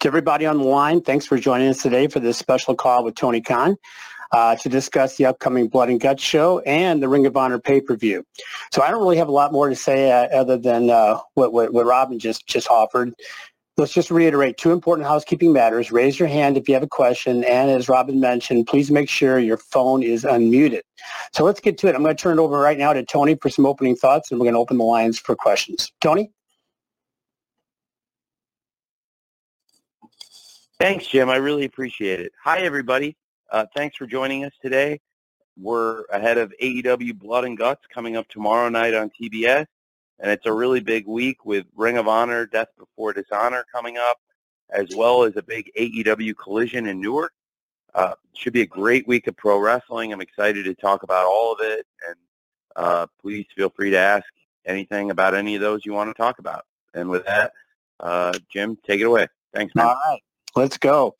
To everybody on the line, thanks for joining us today for this special call with Tony Khan uh, to discuss the upcoming Blood and Guts show and the Ring of Honor pay-per-view. So I don't really have a lot more to say uh, other than uh, what, what, what Robin just, just offered. Let's just reiterate two important housekeeping matters. Raise your hand if you have a question. And as Robin mentioned, please make sure your phone is unmuted. So let's get to it. I'm going to turn it over right now to Tony for some opening thoughts, and we're going to open the lines for questions. Tony? Thanks, Jim. I really appreciate it. Hi, everybody. Uh, thanks for joining us today. We're ahead of AEW Blood and Guts coming up tomorrow night on TBS and it's a really big week with Ring of Honor, Death Before Dishonor coming up, as well as a big AEW collision in Newark. Uh, should be a great week of pro wrestling. I'm excited to talk about all of it, and uh, please feel free to ask anything about any of those you want to talk about. And with that, uh, Jim, take it away. Thanks, man. All right. Let's go.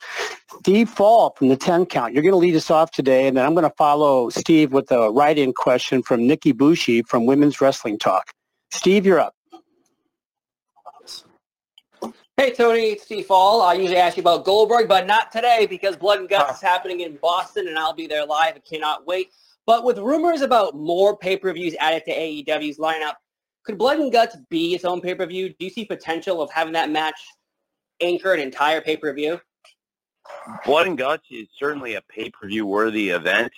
Steve Fall from the 10 count. You're going to lead us off today, and then I'm going to follow Steve with a write-in question from Nikki Bushi from Women's Wrestling Talk. Steve, you're up. Hey, Tony, it's Steve Fall. I usually ask you about Goldberg, but not today because Blood and Guts is happening in Boston, and I'll be there live. I cannot wait. But with rumors about more pay-per-views added to AEW's lineup, could Blood and Guts be its own pay-per-view? Do you see potential of having that match anchor an entire pay-per-view? Blood and Guts is certainly a pay-per-view worthy event.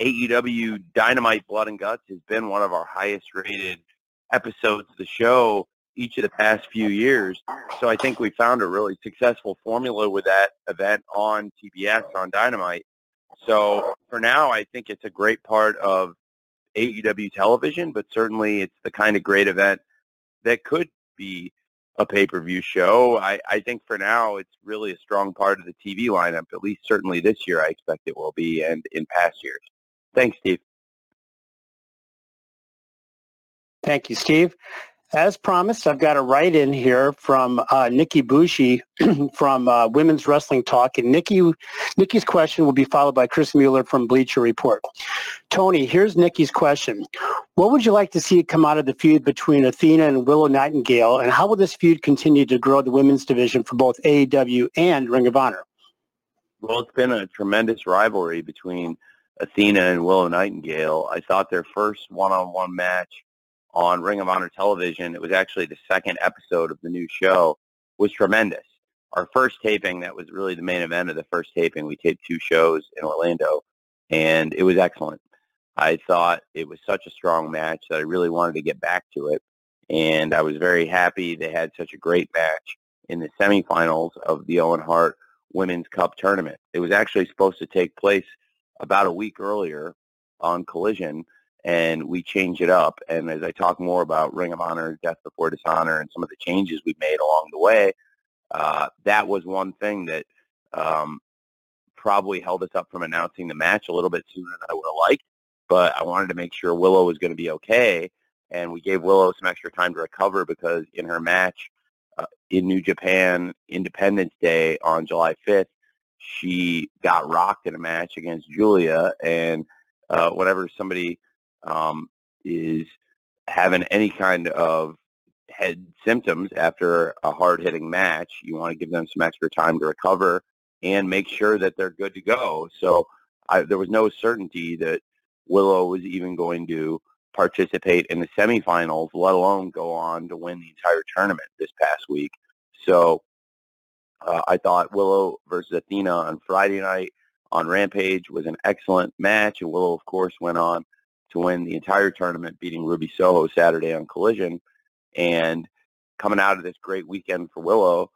AEW Dynamite Blood and Guts has been one of our highest rated episodes of the show each of the past few years. So I think we found a really successful formula with that event on TBS on Dynamite. So for now, I think it's a great part of AEW television, but certainly it's the kind of great event that could be a pay-per-view show. I, I think for now it's really a strong part of the TV lineup, at least certainly this year I expect it will be and in past years. Thanks, Steve. Thank you, Steve. As promised, I've got a write-in here from uh, Nikki Bushi from uh, Women's Wrestling Talk, and Nikki, Nikki's question will be followed by Chris Mueller from Bleacher Report. Tony, here's Nikki's question: What would you like to see come out of the feud between Athena and Willow Nightingale, and how will this feud continue to grow the women's division for both AEW and Ring of Honor? Well, it's been a tremendous rivalry between Athena and Willow Nightingale. I thought their first one-on-one match on Ring of Honor television. It was actually the second episode of the new show. Was tremendous. Our first taping, that was really the main event of the first taping. We taped two shows in Orlando, and it was excellent. I thought it was such a strong match that I really wanted to get back to it, and I was very happy they had such a great match in the semifinals of the Owen Hart Women's Cup tournament. It was actually supposed to take place about a week earlier on Collision, and we change it up. And as I talk more about Ring of Honor, Death Before Dishonor, and some of the changes we've made along the way, uh, that was one thing that um, probably held us up from announcing the match a little bit sooner than I would have liked. But I wanted to make sure Willow was going to be okay, and we gave Willow some extra time to recover because in her match uh, in New Japan Independence Day on July 5th, she got rocked in a match against Giulia, and uh, whenever somebody um, is having any kind of head symptoms after a hard-hitting match, you want to give them some extra time to recover and make sure that they're good to go. So I, there was no certainty that Willow was even going to participate in the semifinals, let alone go on to win the entire tournament this past week. So uh, I thought Willow versus Athena on Friday night on Rampage was an excellent match, and Willow, of course, went on to win the entire tournament, beating Ruby Soho Saturday on Collision. And coming out of this great weekend for Willow,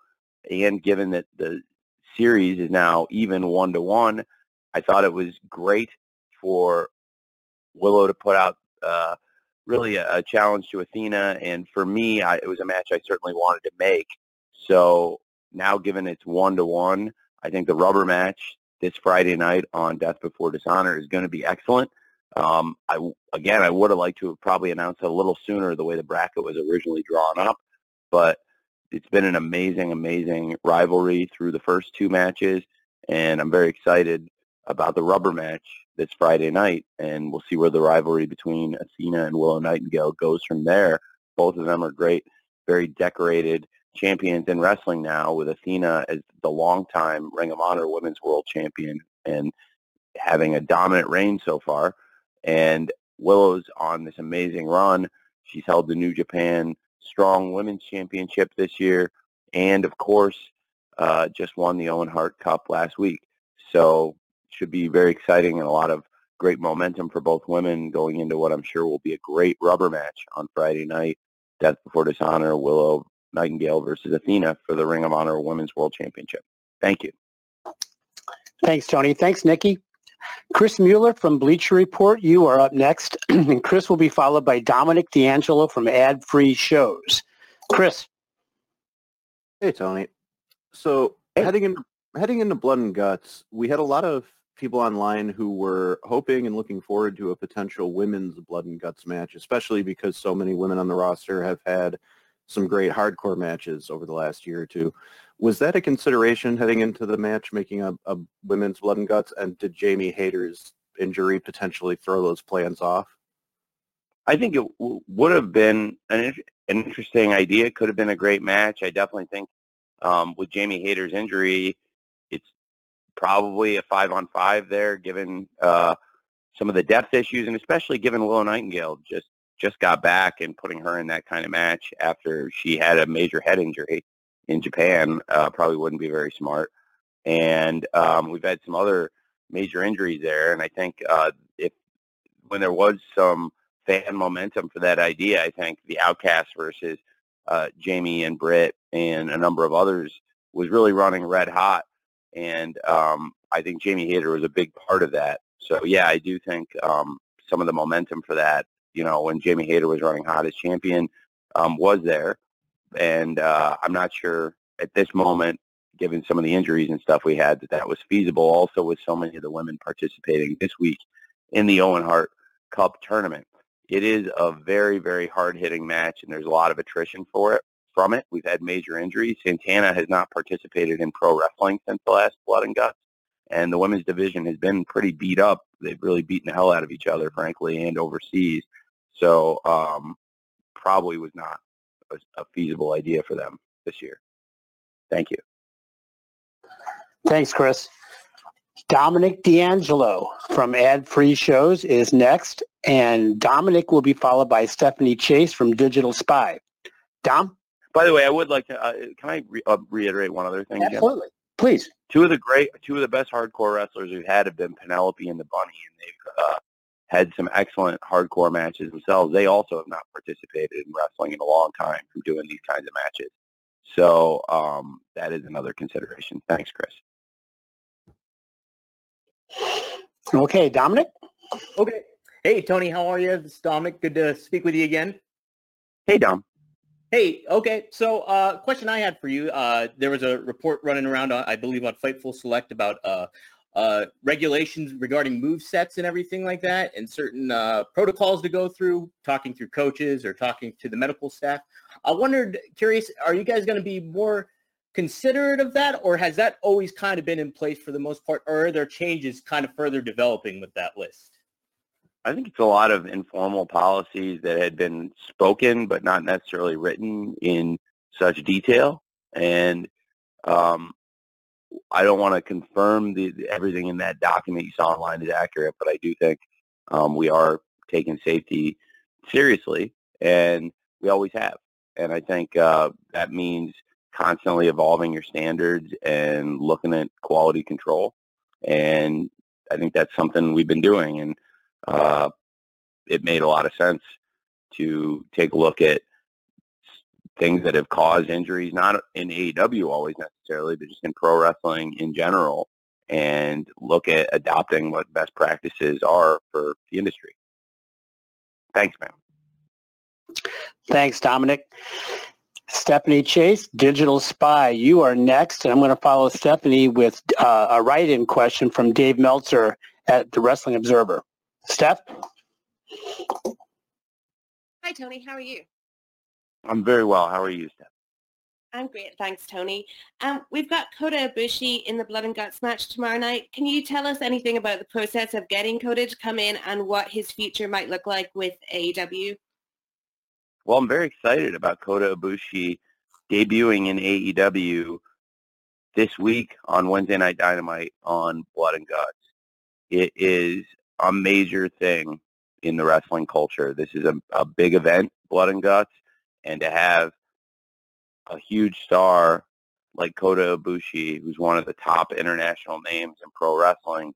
and given that the series is now even one to one, I thought it was great for Willow to put out uh, really a, a, challenge to Athena. And for me, I, it was a match I certainly wanted to make. So now, given it's one to one, I think the rubber match this Friday night on Death Before Dishonor is going to be excellent. Um, I again, I would have liked to have probably announced it a little sooner the way the bracket was originally drawn up, but it's been an amazing, amazing rivalry through the first two matches, and I'm very excited about the rubber match this Friday night, and we'll see where the rivalry between Athena and Willow Nightingale goes from there. Both of them are great, very decorated champions in wrestling now with Athena as the longtime Ring of Honor Women's World Champion and having a dominant reign so far. And Willow's on this amazing run. She's held the New Japan Strong Women's Championship this year, and of course, uh, just won the Owen Hart Cup last week. So should be very exciting and a lot of great momentum for both women going into what I'm sure will be a great rubber match on Friday night. Death Before Dishonor, Willow Nightingale versus Athena for the Ring of Honor Women's World Championship. Thank you. Thanks, Tony. Thanks, Nikki. Chris Mueller from Bleacher Report, you are up next. and Chris will be followed by Dominic D'Angelo from Ad Free Shows. Chris. Hey, Tony. So hey. heading into heading into Blood and Guts, we had a lot of people online who were hoping and looking forward to a potential women's Blood and Guts match, especially because so many women on the roster have had some great hardcore matches over the last year or two. Was that a consideration heading into the match, making a, a women's blood and guts? And did Jamie Hayter's injury potentially throw those plans off? I think it w- would have been an, an interesting idea. It could have been a great match. I definitely think um, with Jamie Hayter's injury, it's probably a five on five there, given uh, some of the depth issues, and especially given Willow Nightingale just just got back and putting her in that kind of match after she had a major head injury in Japan uh, probably wouldn't be very smart. And um, we've had some other major injuries there, and I think uh, if when there was some fan momentum for that idea, I think the Outcast versus uh, Jamie and Britt and a number of others was really running red hot, and um, I think Jamie Hayter was a big part of that. So yeah, I do think um, some of the momentum for that you know, when Jamie Hayter was running hot as champion, um, was there. And uh, I'm not sure at this moment, given some of the injuries and stuff we had, that that was feasible. Also, with so many of the women participating this week in the Owen Hart Cup tournament, it is a very, very hard-hitting match, and there's a lot of attrition for it from it. We've had major injuries. Santana has not participated in pro wrestling since the last Blood and Guts and the women's division has been pretty beat up. They've really beaten the hell out of each other, frankly, and overseas. So um, probably was not a, a feasible idea for them this year. Thank you. Thanks, Chris. Dominic D'Angelo from Ad Free Shows is next, and Dominic will be followed by Stephanie Chase from Digital Spy. Dom? By the way, I would like to, uh, can I re- uh, reiterate one other thing? Absolutely. Again? Please. Two of the great, two of the best hardcore wrestlers we've had have been Penelope and the Bunny, and they've uh, had some excellent hardcore matches themselves. They also have not participated in wrestling in a long time from doing these kinds of matches. So um, that is another consideration. Thanks, Chris. Okay, Dominic. Okay. Hey, Tony, how are you? This is Dominic. Good to speak with you again. Hey, Dom. Hey, okay. So, uh, question I had for you. Uh, there was a report running around, uh, I believe, on Fightful Select about uh, uh, regulations regarding move sets and everything like that, and certain uh, protocols to go through, talking through coaches or talking to the medical staff. I wondered, curious, are you guys going to be more considerate of that, or has that always kind of been in place for the most part, or are there changes kind of further developing with that list? I think it's a lot of informal policies that had been spoken but not necessarily written in such detail. And um, I don't want to confirm the, everything in that document you saw online is accurate, but I do think um, we are taking safety seriously, and we always have. And I think uh, that means constantly evolving your standards and looking at quality control. And I think that's something we've been doing, and uh, it made a lot of sense to take a look at things that have caused injuries, not in AEW always necessarily, but just in pro wrestling in general, and look at adopting what best practices are for the industry. Thanks, man. Thanks, Dominic. Stephanie Chase, Digital Spy, you are next, and I'm going to follow Stephanie with uh, a write-in question from Dave Meltzer at the Wrestling Observer. Steph? Hi, Tony. How are you? I'm very well. How are you, Steph? I'm great, thanks, Tony. Um, we've got Kota Ibushi in the Blood and Guts match tomorrow night. Can you tell us anything about the process of getting Kota to come in and what his future might look like with AEW? Well, I'm very excited about Kota Ibushi debuting in AEW this week on Wednesday Night Dynamite on Blood and Guts. It is a major thing in the wrestling culture. This is a, a big event, Blood and Guts, and to have a huge star like Kota Ibushi, who's one of the top international names in pro wrestling,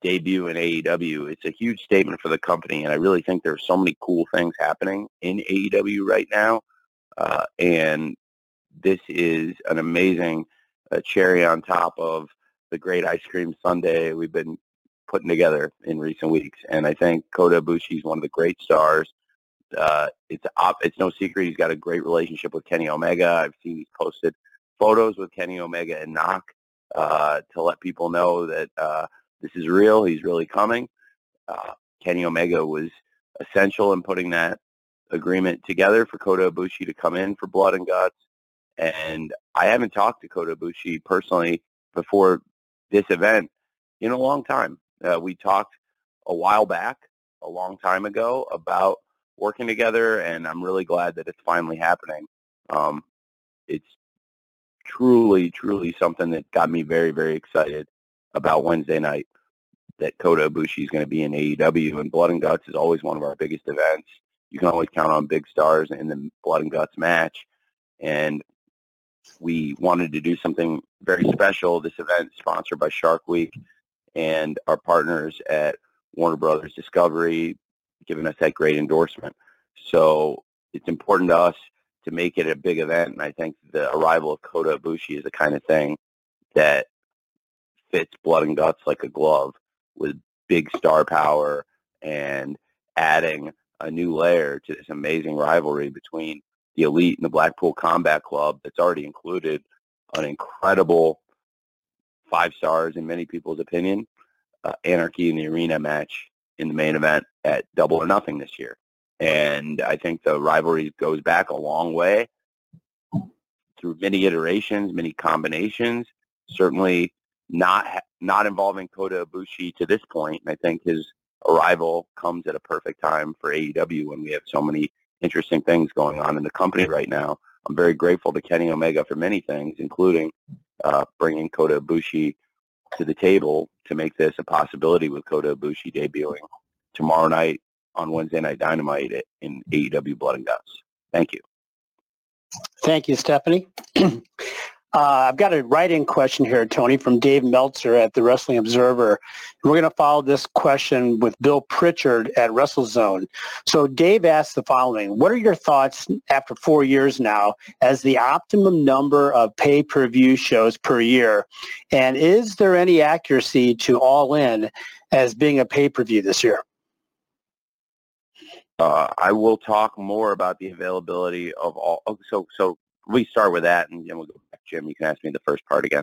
debut in AEW. It's a huge statement for the company, and I really think there's so many cool things happening in AEW right now. Uh, and this is an amazing uh, cherry on top of the great ice cream sundae we've been putting together in recent weeks. And I think Kota Ibushi is one of the great stars. Uh, it's op- it's no secret he's got a great relationship with Kenny Omega. I've seen he's posted photos with Kenny Omega and Knock uh, to let people know that uh, this is real. He's really coming. Uh, Kenny Omega was essential in putting that agreement together for Kota Ibushi to come in for Blood and Guts. And I haven't talked to Kota Ibushi personally before this event in a long time. Uh, we talked a while back, a long time ago, about working together, and I'm really glad that it's finally happening. Um, it's truly, truly something that got me very, very excited about Wednesday night. That Kota Ibushi is going to be in AEW, and Blood and Guts is always one of our biggest events. You can always count on big stars in the Blood and Guts match, and we wanted to do something very special. This event sponsored by Shark Week and our partners at Warner Brothers Discovery giving us that great endorsement. So it's important to us to make it a big event, and I think the arrival of Kota Ibushi is the kind of thing that fits blood and guts like a glove with big star power and adding a new layer to this amazing rivalry between the elite and the Blackpool Combat Club that's already included an incredible five stars in many people's opinion, uh, Anarchy in the Arena match in the main event at Double or Nothing this year. And I think the rivalry goes back a long way through many iterations, many combinations. Certainly not not involving Kota Ibushi to this point, and I think his arrival comes at a perfect time for AEW when we have so many interesting things going on in the company right now. I'm very grateful to Kenny Omega for many things, including uh, bringing Kota Ibushi to the table to make this a possibility with Kota Ibushi debuting tomorrow night on Wednesday Night Dynamite in AEW Blood and Guts. Thank you. Thank you, Stephanie. Uh, I've got a write-in question here, Tony, from Dave Meltzer at the Wrestling Observer. We're going to follow this question with Bill Pritchard at WrestleZone. So Dave asked the following, what are your thoughts after four years now as the optimum number of pay-per-view shows per year? And is there any accuracy to All In as being a pay-per-view this year? Uh, I will talk more about the availability of all. Oh, so, so we start with that, and then we'll go. Jim, you can ask me the first part again.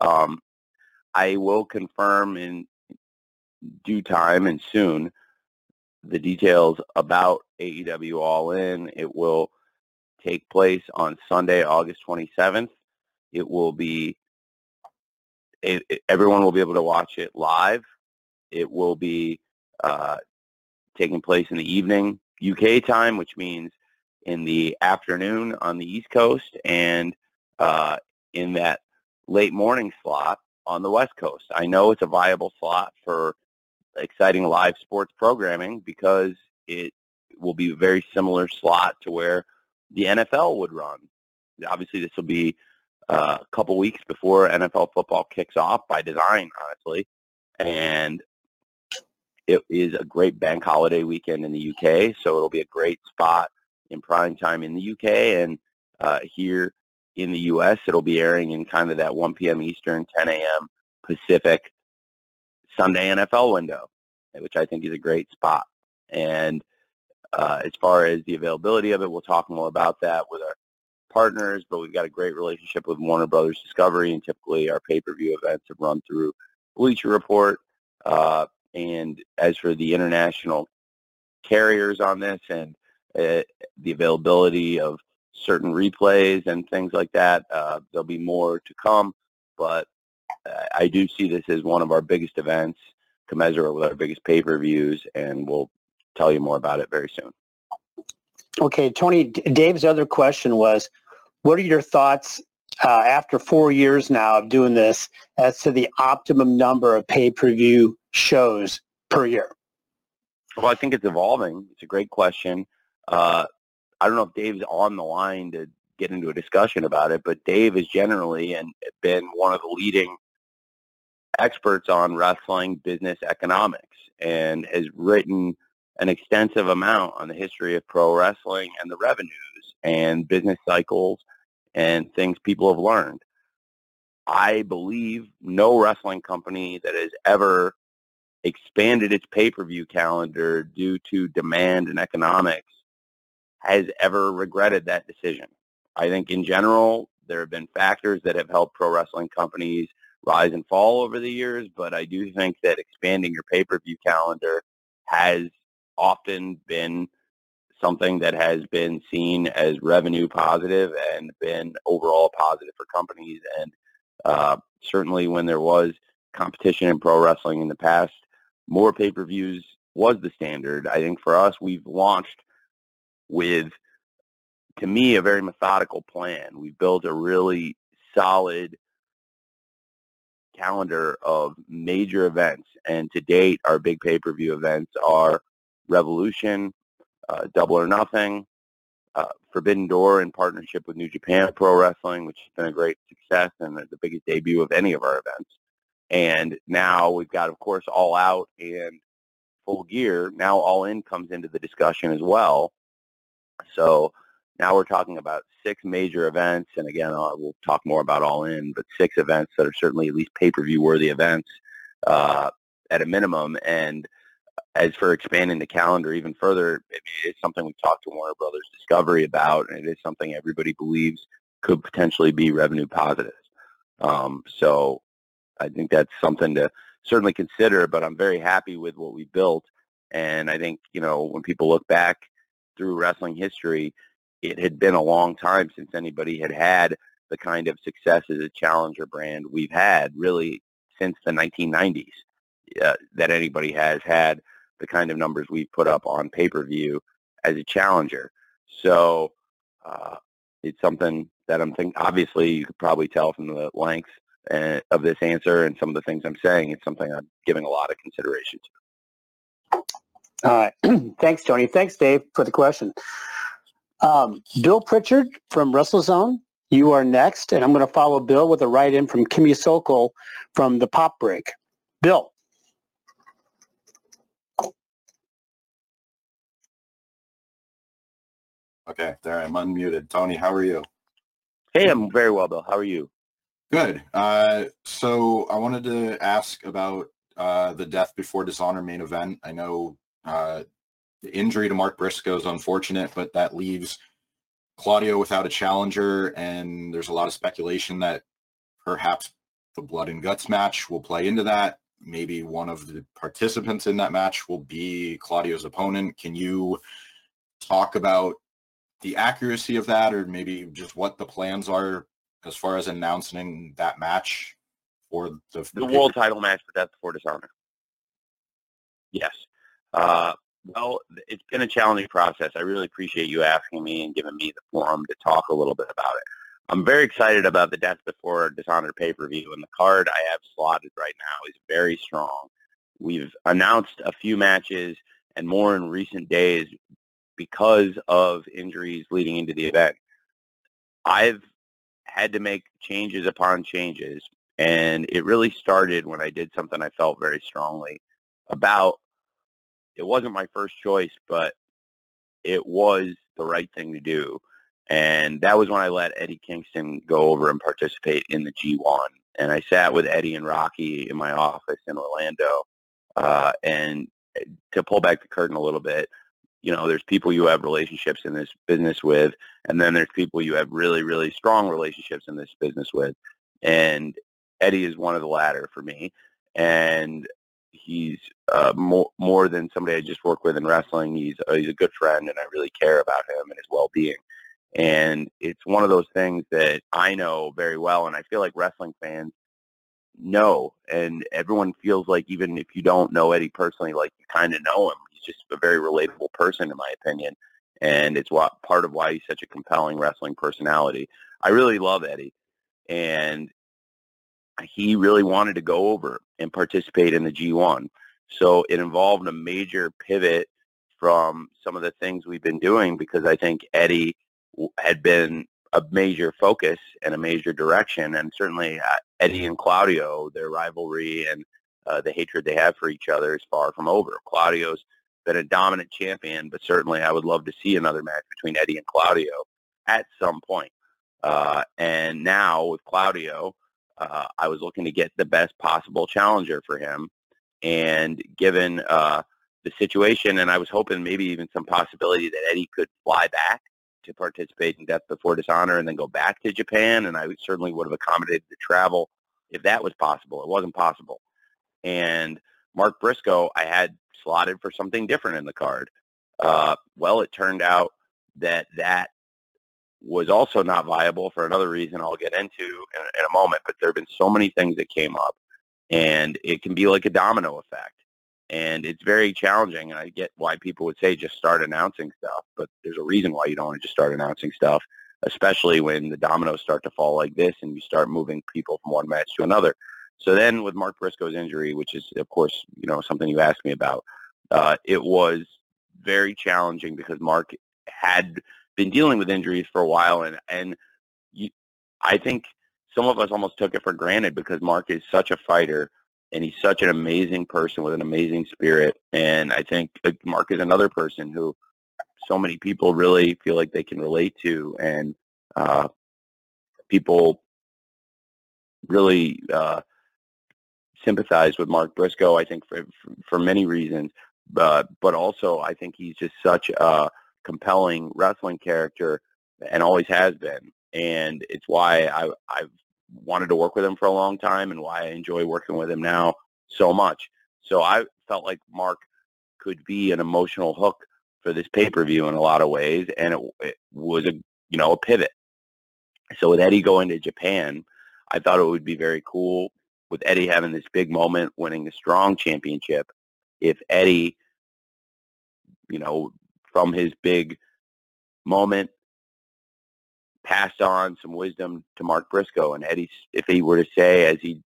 Um, I will confirm in due time and soon the details about AEW All In. It will take place on Sunday, August 27th. It will be, it, it, everyone will be able to watch it live. It will be uh, taking place in the evening UK time, which means in the afternoon on the East Coast and uh, in that late morning slot on the West Coast. I know it's a viable slot for exciting live sports programming because it will be a very similar slot to where the NFL would run. Obviously, this will be uh, a couple weeks before NFL football kicks off by design, honestly. And it is a great bank holiday weekend in the UK, so it'll be a great spot in prime time in the UK and uh, here in the U.S. It'll be airing in kind of that 1 p.m. Eastern, 10 a.m. Pacific Sunday NFL window, which I think is a great spot. And uh, as far as the availability of it, we'll talk more about that with our partners, but we've got a great relationship with Warner Brothers Discovery, and typically our pay-per-view events have run through Bleacher Report. Uh, and as for the international carriers on this and uh, the availability of certain replays and things like that, uh, there'll be more to come. But uh, I do see this as one of our biggest events, commensurate with our biggest pay-per-views, and we'll tell you more about it very soon. Okay, Tony, Dave's other question was, what are your thoughts uh, after four years now of doing this as to the optimum number of pay-per-view shows per year? Well, I think it's evolving. It's a great question. Uh, I don't know if Dave's on the line to get into a discussion about it, but Dave has generally and been one of the leading experts on wrestling business economics and has written an extensive amount on the history of pro wrestling and the revenues and business cycles and things people have learned. I believe no wrestling company that has ever expanded its pay-per-view calendar due to demand and economics has ever regretted that decision. I think in general, there have been factors that have helped pro wrestling companies rise and fall over the years, but I do think that expanding your pay-per-view calendar has often been something that has been seen as revenue positive and been overall positive for companies. And uh, certainly when there was competition in pro wrestling in the past, more pay-per-views was the standard. I think for us, we've launched with, to me, a very methodical plan. We've built a really solid calendar of major events. And to date, our big pay-per-view events are Revolution, uh, Double or Nothing, uh, Forbidden Door in partnership with New Japan Pro Wrestling, which has been a great success and the biggest debut of any of our events. And now we've got, of course, All Out and Full Gear. Now All In comes into the discussion as well. So now we're talking about six major events, and again, uh, we'll talk more about All In, but six events that are certainly at least pay-per-view worthy events uh, at a minimum. And as for expanding the calendar even further, it's something we've talked to Warner Brothers Discovery about, and it is something everybody believes could potentially be revenue positive. Um, so I think that's something to certainly consider, but I'm very happy with what we built. And I think, you know, when people look back through wrestling history, it had been a long time since anybody had had the kind of success as a challenger brand we've had really since the 1990s uh, that anybody has had the kind of numbers we've put up on pay-per-view as a challenger. So uh, it's something that I'm thinking, obviously you could probably tell from the length uh, of this answer and some of the things I'm saying, it's something I'm giving a lot of consideration to. All right. Thanks, Tony. Thanks, Dave, for the question. Um, Bill Pritchard from WrestleZone, you are next, and I'm going to follow Bill with a write-in from Kimmy Sokol from the Pop Break. Bill. Okay, there I'm unmuted. Tony, how are you? Hey, I'm very well, Bill. How are you? Good. Uh, so I wanted to ask about uh, the Death Before Dishonor main event. I know uh, the injury to Mark Briscoe is unfortunate, but that leaves Claudio without a challenger, and there's a lot of speculation that perhaps the Blood and Guts match will play into that. Maybe one of the participants in that match will be Claudio's opponent. Can you talk about the accuracy of that, or maybe just what the plans are as far as announcing that match for the, the, the world title match for Death Before Dishonor? Yes. Uh, well, it's been a challenging process. I really appreciate you asking me and giving me the forum to talk a little bit about it. I'm very excited about the Death Before Dishonor pay-per-view, and the card I have slotted right now is very strong. We've announced a few matches and more in recent days because of injuries leading into the event. I've had to make changes upon changes, and it really started when I did something I felt very strongly about it wasn't my first choice, but it was the right thing to do. And that was when I let Eddie Kingston go over and participate in the G1. And I sat with Eddie and Rocky in my office in Orlando. Uh, and to pull back the curtain a little bit, you know, there's people you have relationships in this business with, and then there's people you have really, really strong relationships in this business with. And Eddie is one of the latter for me. And he's uh, more more than somebody I just work with in wrestling. He's uh, he's a good friend, and I really care about him and his well being. And it's one of those things that I know very well, and I feel like wrestling fans know, and everyone feels like even if you don't know Eddie personally, like you kind of know him. He's just a very relatable person, in my opinion, and it's what part of why he's such a compelling wrestling personality. I really love Eddie, and he really wanted to go over and participate in the G1. So it involved a major pivot from some of the things we've been doing because I think Eddie had been a major focus and a major direction, and certainly uh, Eddie and Claudio, their rivalry and uh, the hatred they have for each other is far from over. Claudio's been a dominant champion, but certainly I would love to see another match between Eddie and Claudio at some point. Uh, and now with Claudio, uh, I was looking to get the best possible challenger for him. And given uh, the situation, and I was hoping maybe even some possibility that Eddie could fly back to participate in Death Before Dishonor and then go back to Japan, and I certainly would have accommodated the travel if that was possible. It wasn't possible. And Mark Briscoe, I had slotted for something different in the card. Uh, well, it turned out that that was also not viable for another reason I'll get into in, in a moment. But there have been so many things that came up, and it can be like a domino effect. And it's very challenging, and I get why people would say just start announcing stuff, but there's a reason why you don't want to just start announcing stuff, especially when the dominoes start to fall like this and you start moving people from one match to another. So then with Mark Briscoe's injury, which is, of course, you know, something you asked me about, uh, it was very challenging because Mark had been dealing with injuries for a while, and and you, I think some of us almost took it for granted because Mark is such a fighter and he's such an amazing person with an amazing spirit. And I think Mark is another person who so many people really feel like they can relate to, and uh, people really uh, sympathize with Mark Briscoe. I think for for many reasons, but but also I think he's just such a compelling wrestling character and always has been. And it's why I, I've wanted to work with him for a long time and why I enjoy working with him now so much. So I felt like Mark could be an emotional hook for this pay-per-view in a lot of ways. And it, it was a, you know, a pivot. So with Eddie going to Japan, I thought it would be very cool with Eddie having this big moment, winning the Strong Championship. If Eddie, you know, from his big moment, passed on some wisdom to Mark Briscoe. And Eddie, if he were to say, as he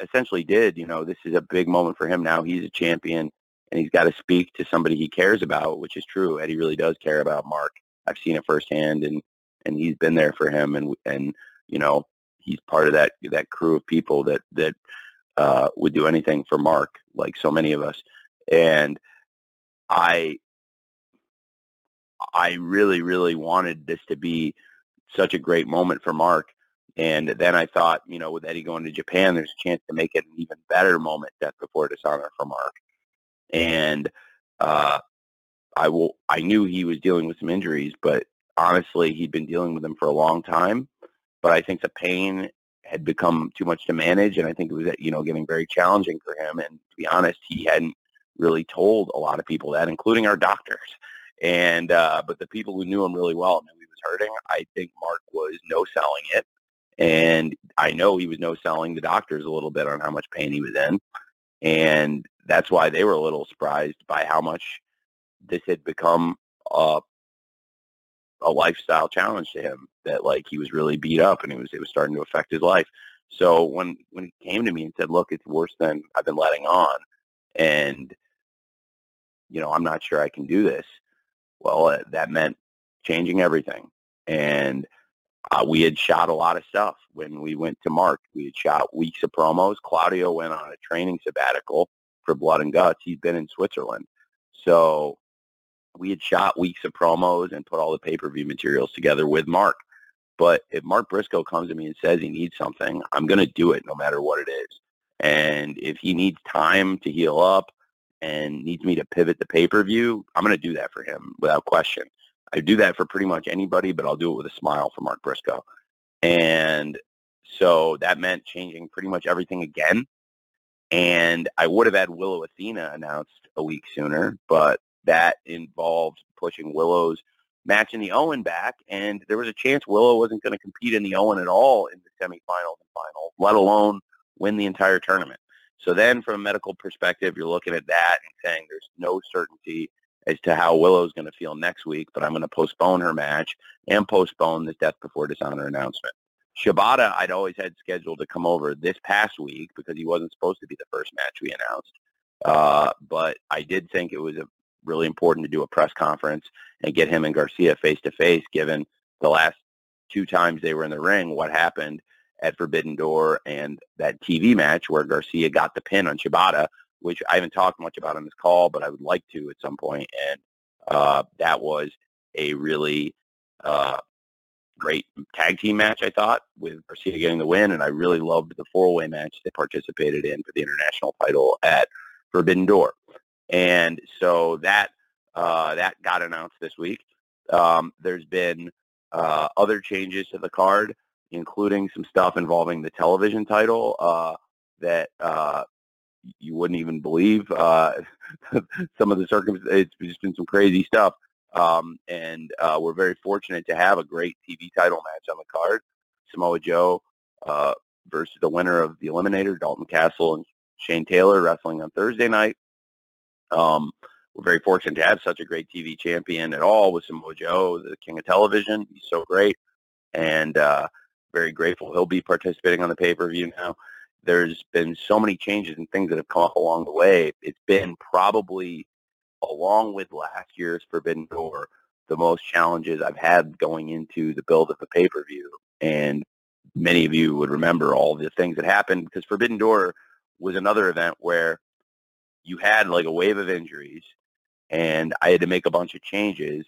essentially did, you know, this is a big moment for him now. He's a champion and he's got to speak to somebody he cares about, which is true. Eddie really does care about Mark. I've seen it firsthand and, and he's been there for him. And, and, you know, he's part of that, that crew of people that, that, uh, would do anything for Mark, like so many of us. And I I really, really wanted this to be such a great moment for Mark. And then I thought, you know, with Eddie going to Japan, there's a chance to make it an even better moment, Death Before Dishonor for Mark. And uh, I will. I knew he was dealing with some injuries, but honestly, he'd been dealing with them for a long time. But I think the pain had become too much to manage, and I think it was, you know, getting very challenging for him. And to be honest, he hadn't really told a lot of people that, including our doctors. And uh, but the people who knew him really well knew he was hurting. I think Mark was no selling it, and I know he was no selling the doctors a little bit on how much pain he was in, and that's why they were a little surprised by how much this had become a a lifestyle challenge to him. That like he was really beat up and it was it was starting to affect his life. So when when he came to me and said, "Look, it's worse than I've been letting on," and you know, I'm not sure I can do this. Well, uh, that meant changing everything. And uh, we had shot a lot of stuff when we went to Mark. We had shot weeks of promos. Claudio went on a training sabbatical for Blood and Guts. He'd been in Switzerland. So we had shot weeks of promos and put all the pay-per-view materials together with Mark. But if Mark Briscoe comes to me and says he needs something, I'm going to do it no matter what it is. And if he needs time to heal up, and needs me to pivot the pay-per-view, I'm going to do that for him without question. I do that for pretty much anybody, but I'll do it with a smile for Mark Briscoe. And so that meant changing pretty much everything again. And I would have had Willow Athena announced a week sooner, but that involved pushing Willow's match in the Owen back. And there was a chance Willow wasn't going to compete in the Owen at all in the semifinals and finals, let alone win the entire tournament. So then from a medical perspective, you're looking at that and saying there's no certainty as to how Willow's going to feel next week, but I'm going to postpone her match and postpone this Death Before Dishonor announcement. Shibata, I'd always had scheduled to come over this past week because he wasn't supposed to be the first match we announced. Uh, but I did think it was a, really important to do a press conference and get him and Garcia face to face, given the last two times they were in the ring, what happened at Forbidden Door and that TV match where Garcia got the pin on Shibata, which I haven't talked much about on this call, but I would like to at some point. And uh, that was a really uh, great tag team match, I thought, with Garcia getting the win. And I really loved the four-way match they participated in for the international title at Forbidden Door. And so that uh, that got announced this week. Um, there's been uh, other changes to the card, including some stuff involving the television title uh, that uh, you wouldn't even believe. Uh, some of the circumstances, it's just been some crazy stuff. Um, and uh, we're very fortunate to have a great TV title match on the card. Samoa Joe uh, versus the winner of the Eliminator, Dalton Castle and Shane Taylor, wrestling on Thursday night. Um, we're very fortunate to have such a great TV champion at all with Samoa Joe, the king of television. He's so great, and uh, very grateful he'll be participating on the pay-per-view now. There's been so many changes and things that have come up along the way. It's been probably along with last year's Forbidden Door, the most challenges I've had going into the build of the pay-per-view. And many of you would remember all the things that happened because Forbidden Door was another event where you had like a wave of injuries and I had to make a bunch of changes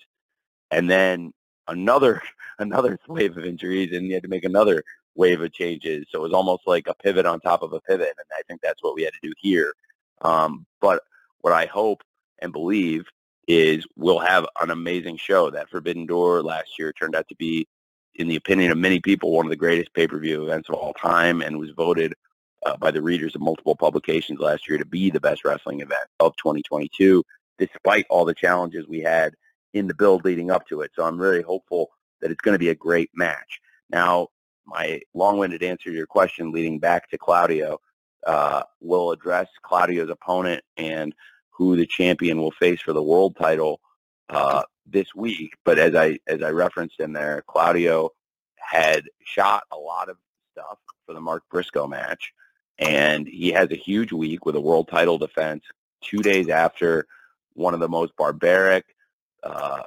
and then another another wave of injuries and you had to make another wave of changes. So it was almost like a pivot on top of a pivot. And I think that's what we had to do here. Um, but what I hope and believe is we'll have an amazing show. That Forbidden Door last year turned out to be, in the opinion of many people, one of the greatest pay-per-view events of all time and was voted uh, by the readers of multiple publications last year to be the best wrestling event of 2022, despite all the challenges we had in the build leading up to it. So I'm really hopeful that it's going to be a great match. Now, my long-winded answer to your question leading back to Claudio uh, will address Claudio's opponent and who the champion will face for the world title uh, this week. But as I as I referenced in there, Claudio had shot a lot of stuff for the Mark Briscoe match, and he has a huge week with a world title defense two days after one of the most barbaric, uh,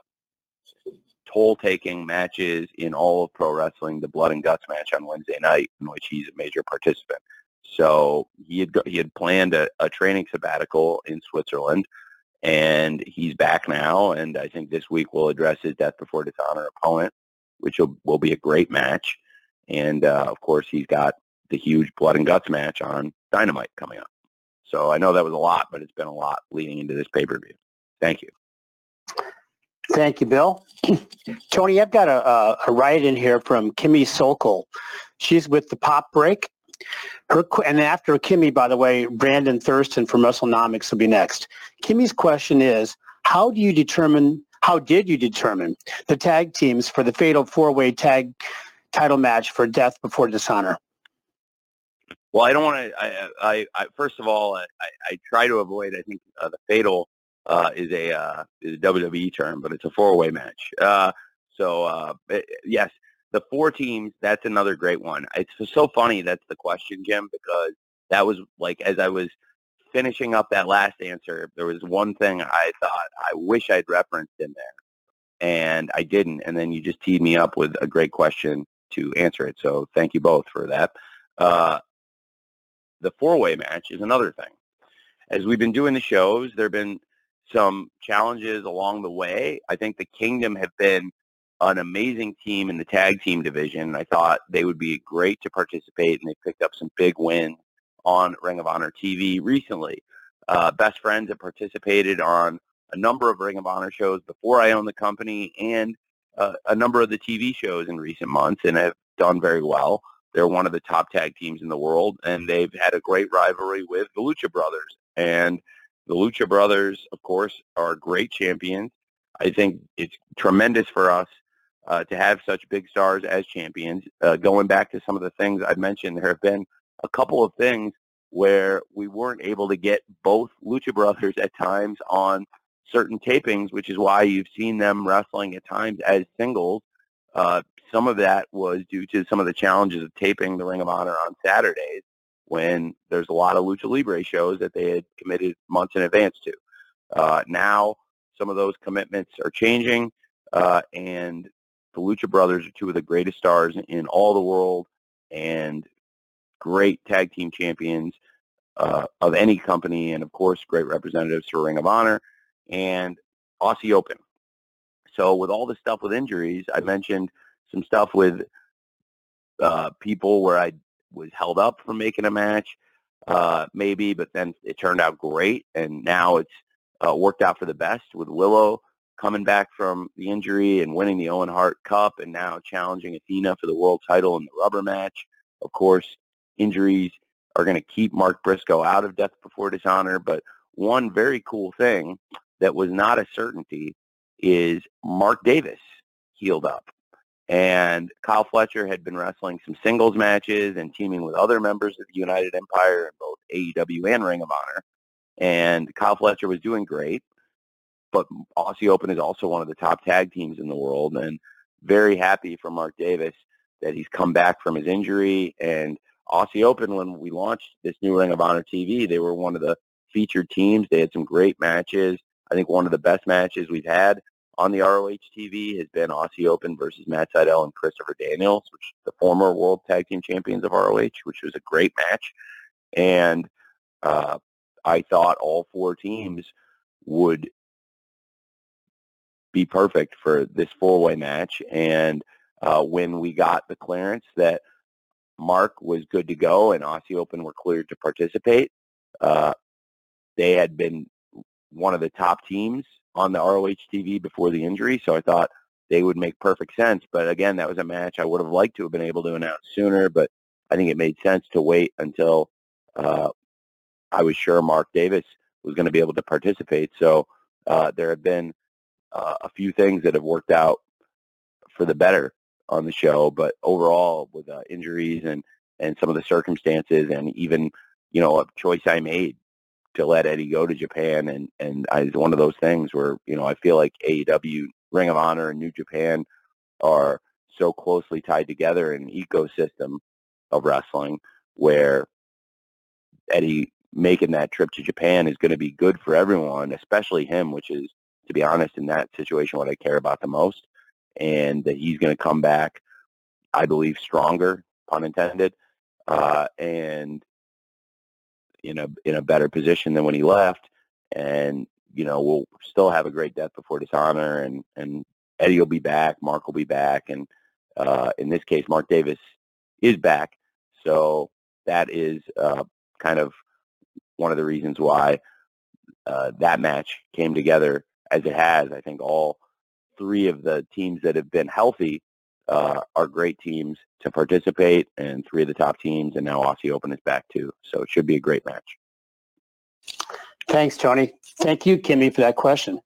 toll-taking matches in all of pro wrestling, the Blood and Guts match on Wednesday night, in which he's a major participant. So he had he had planned a, a training sabbatical in Switzerland, and he's back now. And I think this week we'll address his Death Before Dishonor opponent, which will, will be a great match. And uh, of course, he's got the huge Blood and Guts match on Dynamite coming up. So I know that was a lot, but it's been a lot leading into this pay-per-view. Thank you. Thank you, Bill. Tony, I've got a, a, a write in here from Kimmy Sokol. She's with the Pop Break. Her and after Kimmy, by the way, Brandon Thurston from WrestleNomics will be next. Kimmy's question is, how do you determine? How did you determine the tag teams for the fatal four-way tag title match for Death Before Dishonor? Well, I don't want to. I, I, I, first of all, I, I try to avoid. I think uh, the fatal uh, is a uh, is a WWE term, but it's a four-way match. Uh, so uh, it, yes, the four teams, that's another great one. It's so funny that's the question, Jim, because that was like as I was finishing up that last answer, there was one thing I thought I wish I'd referenced in there, and I didn't. And then you just teed me up with a great question to answer it. So thank you both for that. Uh, the four-way match is another thing. As we've been doing the shows, there have been some challenges along the way. I think the Kingdom have been an amazing team in the tag team division. I thought they would be great to participate, and they picked up some big wins on Ring of Honor TV recently. Uh, Best Friends have participated on a number of Ring of Honor shows before I owned the company and uh, a number of the TV shows in recent months and have done very well. They're one of the top tag teams in the world, and they've had a great rivalry with the Lucha Brothers. And the Lucha Brothers, of course, are great champions. I think it's tremendous for us uh, to have such big stars as champions. Uh, going back to some of the things I've mentioned, there have been a couple of things where we weren't able to get both Lucha Brothers at times on certain tapings, which is why you've seen them wrestling at times as singles. Uh, some of that was due to some of the challenges of taping the Ring of Honor on Saturdays when there's a lot of Lucha Libre shows that they had committed months in advance to. Uh, now, some of those commitments are changing, uh, and the Lucha Brothers are two of the greatest stars in all the world and great tag team champions uh, of any company, and of course, great representatives for Ring of Honor and Aussie Open. So, with all the stuff with injuries, I mentioned some stuff with uh, people where I was held up from making a match, uh, maybe, but then it turned out great, and now it's uh, worked out for the best with Willow coming back from the injury and winning the Owen Hart Cup, and now challenging Athena for the world title in the rubber match. Of course, injuries are going to keep Mark Briscoe out of Death Before Dishonor, but one very cool thing that was not a certainty is Mark Davis healed up. And Kyle Fletcher had been wrestling some singles matches and teaming with other members of the United Empire in both AEW and Ring of Honor. And Kyle Fletcher was doing great, but Aussie Open is also one of the top tag teams in the world. And very happy for Mark Davis that he's come back from his injury. And Aussie Open, when we launched this new Ring of Honor TV, they were one of the featured teams. They had some great matches. I think one of the best matches we've had on the ROH TV has been Aussie Open versus Matt Sydal and Christopher Daniels, which the former World Tag Team Champions of ROH, which was a great match. And uh, I thought all four teams would be perfect for this four-way match. And uh, when we got the clearance that Mark was good to go and Aussie Open were cleared to participate, uh, they had been one of the top teams on the ROH TV before the injury, so I thought they would make perfect sense. But again, that was a match I would have liked to have been able to announce sooner, but I think it made sense to wait until uh, I was sure Mark Davis was going to be able to participate. So uh, there have been uh, a few things that have worked out for the better on the show, but overall with uh, injuries and and some of the circumstances and even you know a choice I made to let Eddie go to Japan, and and I, it's one of those things where you know I feel like AEW, Ring of Honor, and New Japan are so closely tied together in an ecosystem of wrestling where Eddie making that trip to Japan is going to be good for everyone, especially him, which is, to be honest, in that situation, what I care about the most. And that he's going to come back, I believe, stronger, pun intended, uh, and in a in a better position than when he left. And you know, we'll still have a great death before dishonor, and and Eddie will be back, Mark will be back, and uh, in this case, Mark Davis is back. So that is uh, kind of one of the reasons why uh, that match came together as it has. I think all three of the teams that have been healthy uh, are great teams to participate, and three of the top teams, and now Aussie Open is back too. So it should be a great match. Thanks, Tony. Thank you, Kimmy, for that question.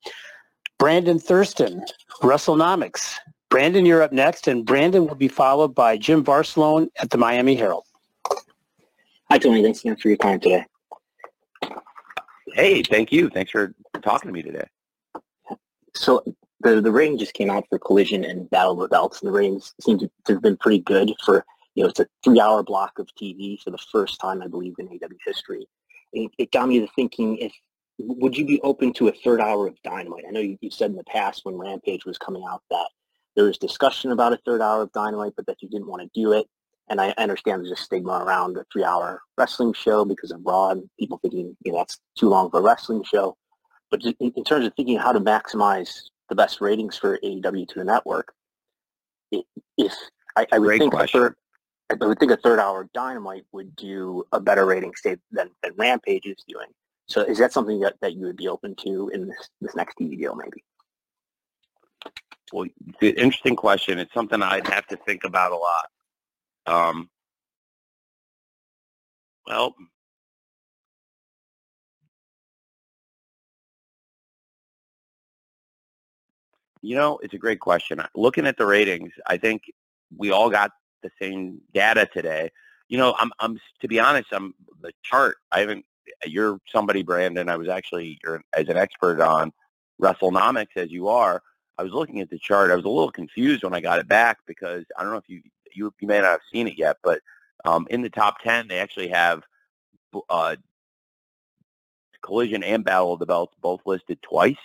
Brandon Thurston, WrestleNomics. Brandon, you're up next, and Brandon will be followed by Jim Varsalone at the Miami Herald. Hi, Tony. Thanks again for your time today. Hey, thank you. Thanks for talking to me today. So the the rating just came out for Collision and Battle of the Belts, and the ratings seem to, to have been pretty good for you know it's a three hour block of TV for the first time I believe in AEW history. It, it got me to thinking if would you be open to a third hour of Dynamite? I know you, you said in the past when Rampage was coming out that there was discussion about a third hour of Dynamite, but that you didn't want to do it. And I understand there's a stigma around a three-hour wrestling show because of Raw and people thinking you know that's too long for a wrestling show. But in terms of thinking how to maximize the best ratings for AEW to the network. If I, I would think question. a third, I would think a third hour Dynamite would do a better rating state than, than Rampage is doing. So is that something that, that you would be open to in this, this next TV deal maybe? Well, it's an interesting question. It's something I'd have to think about a lot. Um, well, you know, it's a great question. Looking at the ratings, I think we all got the same data today. You know, I'm, I'm to be honest, I'm the chart. I haven't. You're somebody, Brandon. I was actually you're, as an expert on WrestleNomics as you are, I was looking at the chart. I was a little confused when I got it back because I don't know if you you, you may not have seen it yet, but um, in the top ten they actually have uh, Collision and Battle of the Belts both listed twice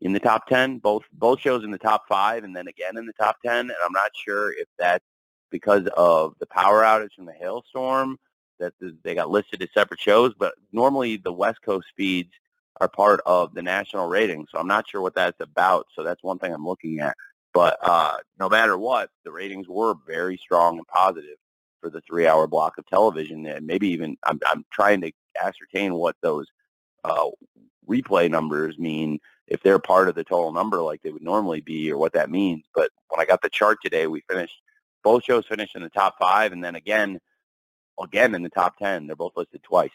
in the top 10, both both shows in the top five and then again in the top 10. And I'm not sure if that's because of the power outage from the hailstorm that they got listed as separate shows. But normally the West Coast feeds are part of the national rating. So I'm not sure what that's about. So that's one thing I'm looking at. But uh, no matter what, the ratings were very strong and positive for the three-hour block of television, and maybe even I'm, I'm trying to ascertain what those uh, replay numbers mean if they're part of the total number like they would normally be or what that means. But when I got the chart today, we finished both shows finished in the top five and then again again in the top ten. They're both listed twice.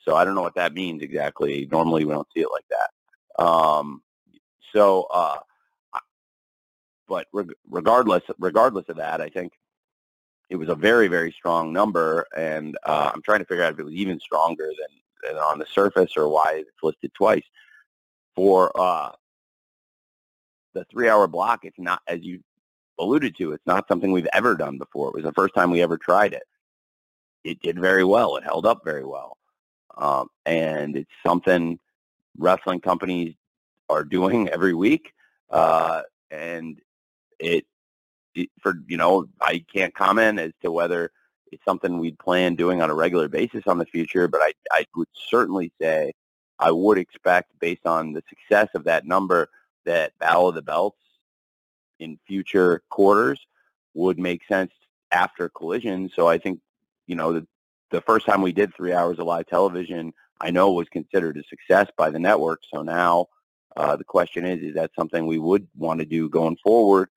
So I don't know what that means exactly. Normally we don't see it like that. Um, so uh, but reg- regardless regardless of that, I think it was a very very strong number and uh, I'm trying to figure out if it was even stronger than on the surface or why it's listed twice. For uh, the three-hour block, it's not, as you alluded to, it's not something we've ever done before. It was the first time we ever tried it. It did very well. It held up very well. Um, and it's something wrestling companies are doing every week. Uh, and it, it, for, you know, I can't comment as to whether it's something we'd plan doing on a regular basis on the future, but I, I would certainly say I would expect, based on the success of that number, that Battle of the Belts in future quarters would make sense after Collision. So I think, you know, the, the first time we did three hours of live television, I know was considered a success by the network. So now uh, the question is, is that something we would want to do going forward?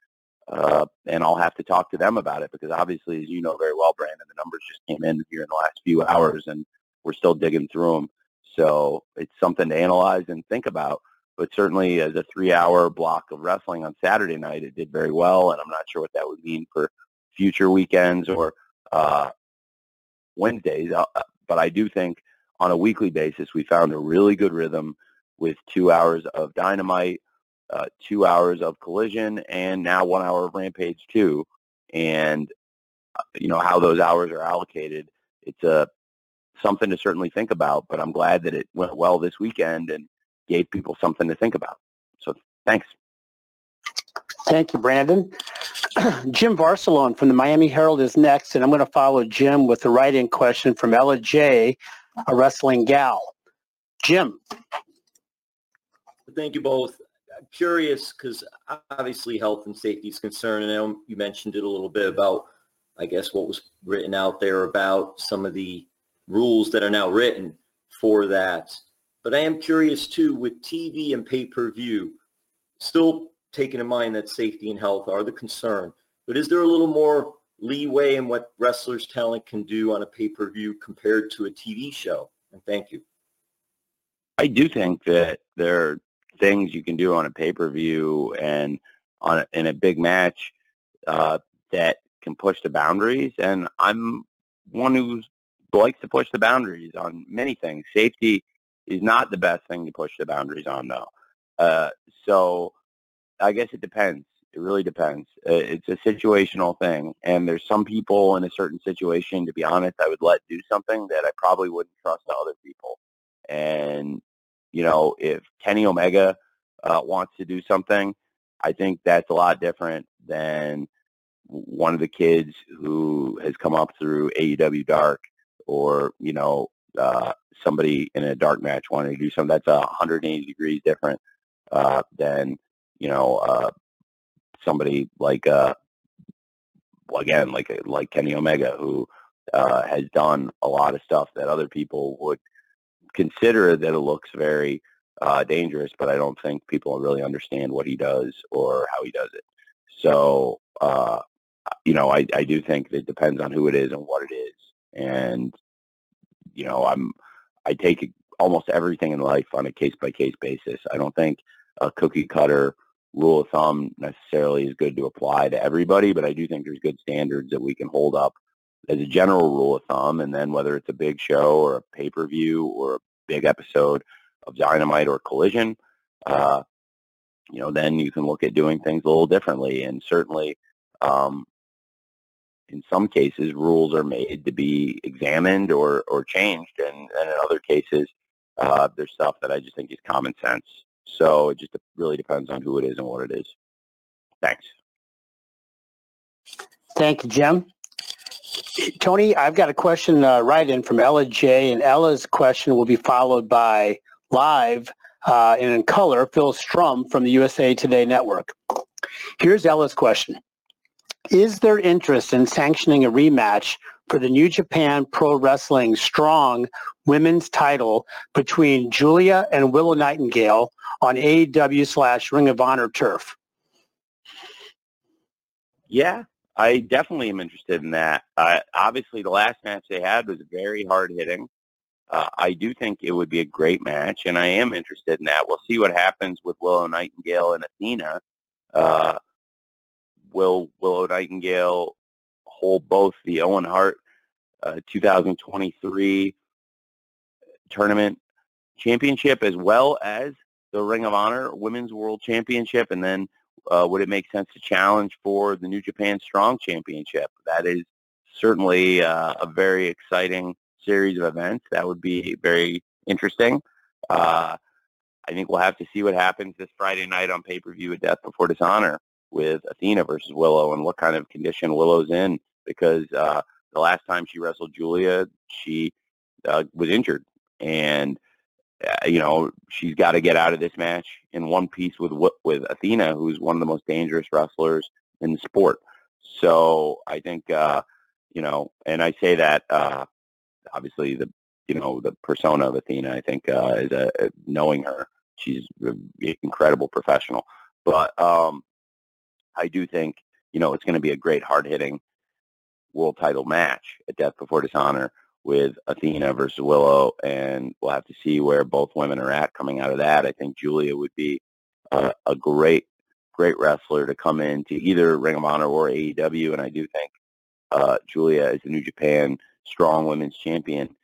Uh, and I'll have to talk to them about it because obviously, as you know very well, Brandon, the numbers just came in here in the last few hours, and we're still digging through them. So it's something to analyze and think about. But certainly, as a three-hour block of wrestling on Saturday night, it did very well, and I'm not sure what that would mean for future weekends or uh, Wednesdays. Uh, but I do think on a weekly basis, we found a really good rhythm with two hours of dynamite uh, two hours of Collision, and now one hour of Rampage 2. And, uh, you know, how those hours are allocated, it's a, uh, something to certainly think about, but I'm glad that it went well this weekend and gave people something to think about. So thanks. Thank you, Brandon. Jim Varsalone from the Miami Herald is next, and I'm going to follow Jim with a write-in question from Ella J, a wrestling gal. Jim. Thank you both curious because obviously health and safety is concerned, and you mentioned it a little bit about, I guess, what was written out there about some of the rules that are now written for that. But I am curious too with TV and pay-per-view, still taking in mind that safety and health are the concern. But is there a little more leeway in what wrestlers' talent can do on a pay-per-view compared to a TV show? And thank you. I do think that there things you can do on a pay-per-view and on a, in a big match uh, that can push the boundaries. And I'm one who likes to push the boundaries on many things. Safety is not the best thing to push the boundaries on, though. Uh, so I guess it depends. It really depends. Uh, it's a situational thing, and there's some people in a certain situation. To be honest, I would let do something that I probably wouldn't trust to other people. And you know, if Kenny Omega uh, wants to do something, I think that's a lot different than one of the kids who has come up through AEW Dark or, you know, uh, somebody in a dark match wanting to do something that's 180 degrees different uh, than, you know, uh, somebody like, uh, again, like like Kenny Omega, who uh, has done a lot of stuff that other people would consider that it looks very uh, dangerous, but I don't think people really understand what he does or how he does it. So, uh, you know, I, I do think it depends on who it is and what it is. And, you know, I'm, I take almost everything in life on a case by case basis. I don't think a cookie cutter rule of thumb necessarily is good to apply to everybody, but I do think there's good standards that we can hold up as a general rule of thumb, and then whether it's a big show or a pay-per-view or a big episode of Dynamite or Collision, uh, you know, then you can look at doing things a little differently. And certainly, um, in some cases, rules are made to be examined or, or changed. And, and in other cases, uh, there's stuff that I just think is common sense. So it just really depends on who it is and what it is. Thanks. Thank you, Jim. Tony, I've got a question uh, write in from Ella J, and Ella's question will be followed by live uh, and in color, Phil Strum from the USA Today Network. Here's Ella's question. Is there interest in sanctioning a rematch for the New Japan Pro Wrestling Strong women's title between Giulia and Willow Nightingale on AEW slash Ring of Honor turf? Yeah, I definitely am interested in that. Uh, obviously, the last match they had was very hard hitting. Uh, I do think it would be a great match, and I am interested in that. We'll see what happens with Willow Nightingale and Athena. Uh, will Willow Nightingale hold both the Owen Hart uh, 2023 tournament championship as well as the Ring of Honor Women's World Championship, and then uh, would it make sense to challenge for the New Japan Strong Championship? That is certainly uh, a very exciting series of events. That would be very interesting. Uh, I think we'll have to see what happens this Friday night on pay-per-view at Death Before Dishonor with Athena versus Willow and what kind of condition Willow's in because uh, the last time she wrestled Giulia, she uh, was injured. And, you know, she's got to get out of this match in one piece with with Athena, who's one of the most dangerous wrestlers in the sport. So I think, uh, you know, and I say that uh, obviously the you know the persona of Athena. I think uh, is a, a knowing her, she's an incredible professional. But um, I do think you know it's going to be a great hard hitting world title match at Death Before Dishonor with Athena versus Willow, and we'll have to see where both women are at coming out of that. I think Giulia would be uh, a great, great wrestler to come in to either Ring of Honor or AEW, and I do think uh, Giulia as the New Japan strong women's champion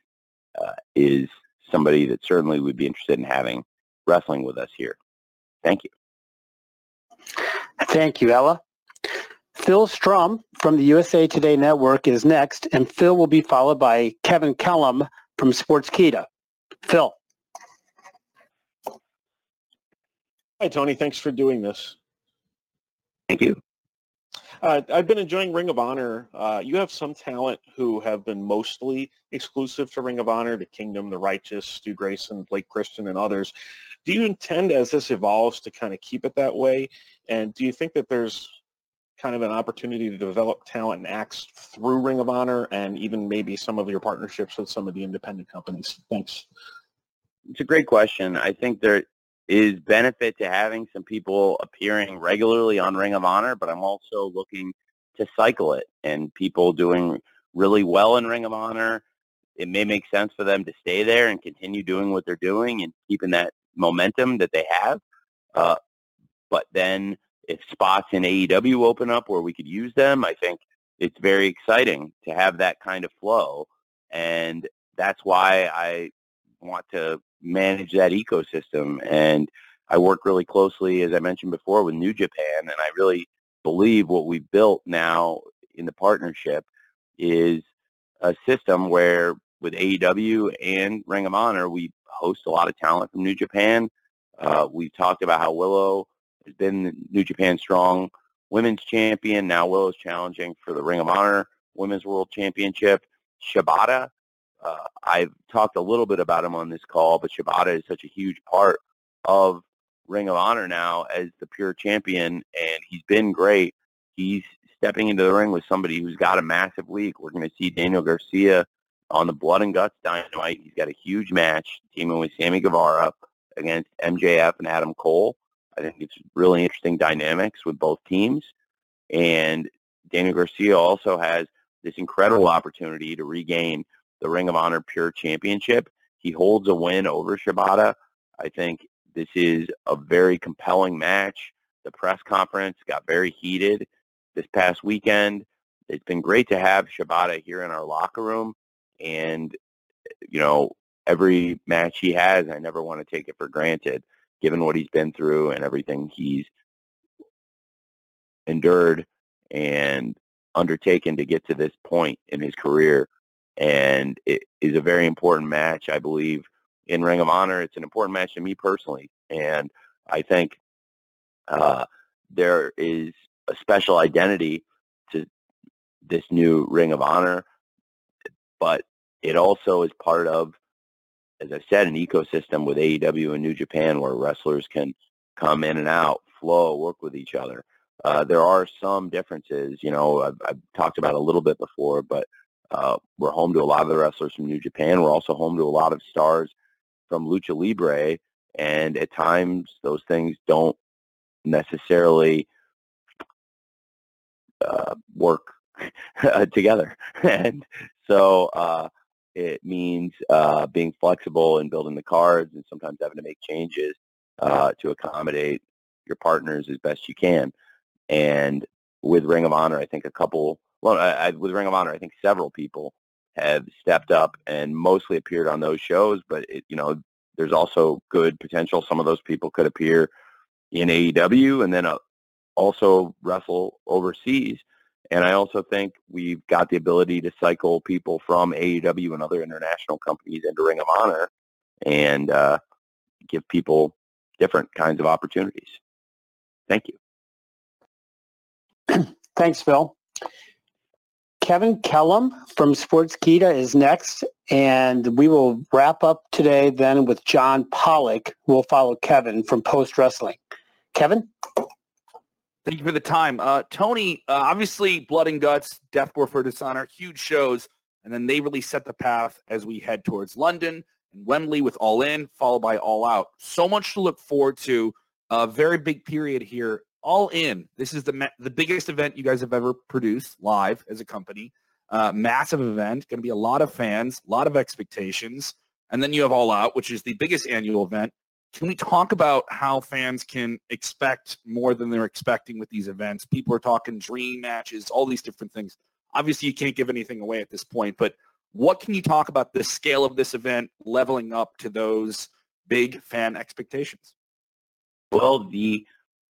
uh, is somebody that certainly would be interested in having wrestling with us here. Thank you. Thank you, Ella. Phil Strum from the USA Today Network is next, and Phil will be followed by Kevin Kellum from Sportskeeda. Phil. Hi, Tony. Thanks for doing this. Thank you. Uh, I've been enjoying Ring of Honor. Uh, you have some talent who have been mostly exclusive to Ring of Honor, the Kingdom, the Righteous, Stu Grayson, Blake Christian, and others. Do you intend, as this evolves, to kind of keep it that way? And do you think that there's kind of an opportunity to develop talent and acts through Ring of Honor and even maybe some of your partnerships with some of the independent companies? Thanks. It's a great question. I think there is benefit to having some people appearing regularly on Ring of Honor, but I'm also looking to cycle it and people doing really well in Ring of Honor. It may make sense for them to stay there and continue doing what they're doing and keeping that momentum that they have. Uh, but then if spots in AEW open up where we could use them, I think it's very exciting to have that kind of flow. And that's why I want to manage that ecosystem. And I work really closely, as I mentioned before, with New Japan, and I really believe what we've built now in the partnership is a system where with AEW and Ring of Honor, we host a lot of talent from New Japan. Uh, we've talked about how Willow has been New Japan Strong Women's Champion. Now Willow's challenging for the Ring of Honor Women's World Championship. Shibata uh, I've talked a little bit about him on this call, but Shibata is such a huge part of Ring of Honor now as the pure champion, and he's been great. He's stepping into the ring with somebody who's got a massive week. We're going to see Daniel Garcia on the Blood and Guts Dynamite. He's got a huge match teaming with Sammy Guevara against MJF and Adam Cole. I think it's really interesting dynamics with both teams. And Daniel Garcia also has this incredible opportunity to regain the Ring of Honor Pure Championship. He holds a win over Shibata. I think this is a very compelling match. The press conference got very heated this past weekend. It's been great to have Shibata here in our locker room. And, you know, every match he has, I never want to take it for granted. Given what he's been through and everything he's endured and undertaken to get to this point in his career. And it is a very important match, I believe, in Ring of Honor. It's an important match to me personally. And I think uh, there is a special identity to this new Ring of Honor, but it also is part of, as I said, an ecosystem with AEW and New Japan where wrestlers can come in and out, flow, work with each other. Uh, there are some differences, you know, I've, I've, talked about a little bit before, but uh, we're home to a lot of the wrestlers from New Japan. We're also home to a lot of stars from Lucha Libre, and at times those things don't necessarily uh, work together. and so uh, it means uh, being flexible and building the cards and sometimes having to make changes uh, to accommodate your partners as best you can. And with Ring of Honor, I think a couple, well, I, I, with Ring of Honor, I think several people have stepped up and mostly appeared on those shows. But it, you know, there's also good potential. Some of those people could appear in AEW and then uh, also wrestle overseas. And I also think we've got the ability to cycle people from AEW and other international companies into Ring of Honor and uh, give people different kinds of opportunities. Thank you. Thanks, Phil. Kevin Kellum from Sports Sportskeeda is next, and we will wrap up today then with John Pollock, who will follow Kevin from Post Wrestling. Kevin? Thank you for the time. Uh, Tony, uh, obviously Blood and Guts, Death Before Dishonor, huge shows, and then they really set the path as we head towards London and Wembley with All In, followed by All Out. So much to look forward to. A very big period here all in. This is the the biggest event you guys have ever produced live as a company. Uh, massive event, going to be a lot of fans, a lot of expectations, and then you have All Out, which is the biggest annual event. Can we talk about how fans can expect more than they're expecting with these events? People are talking dream matches, all these different things. Obviously, you can't give anything away at this point, but what can you talk about the scale of this event leveling up to those big fan expectations? Well, the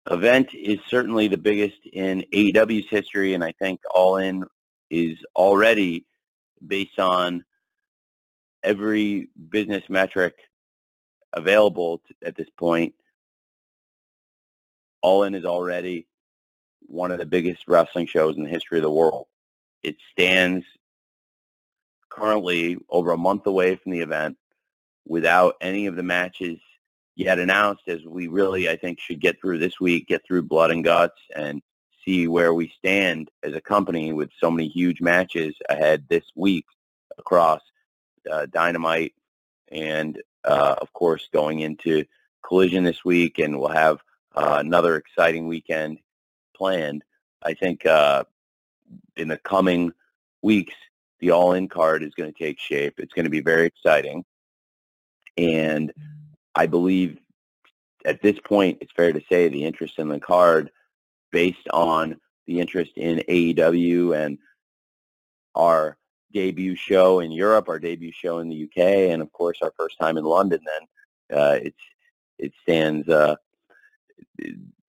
event is certainly the biggest in AEW's history, and I think All In is already based on every business metric available at this point. All In is already one of the biggest wrestling shows in the history of the world. It stands currently over a month away from the event without any of the matches yet announced as we really, I think, should get through this week, get through blood and guts, and see where we stand as a company with so many huge matches ahead this week across uh, Dynamite and, uh, of course, going into Collision this week, and we'll have uh, another exciting weekend planned. I think uh, in the coming weeks, the all-in card is going to take shape. It's going to be very exciting. And I believe at this point, it's fair to say the interest in the card based on the interest in AEW and our debut show in Europe, our debut show in the UK, and of course our first time in London. Then uh, it's it stands uh,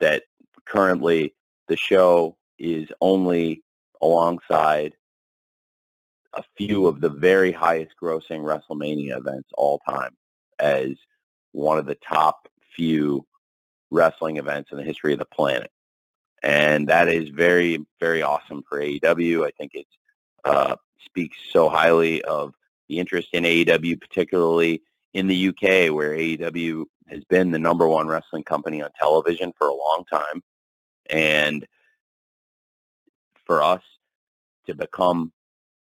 that currently the show is only alongside a few of the very highest grossing WrestleMania events all time as one of the top few wrestling events in the history of the planet. And that is very, very awesome for AEW. I think it's uh, speaks so highly of the interest in AEW, particularly in the UK, where AEW has been the number one wrestling company on television for a long time. And for us to become,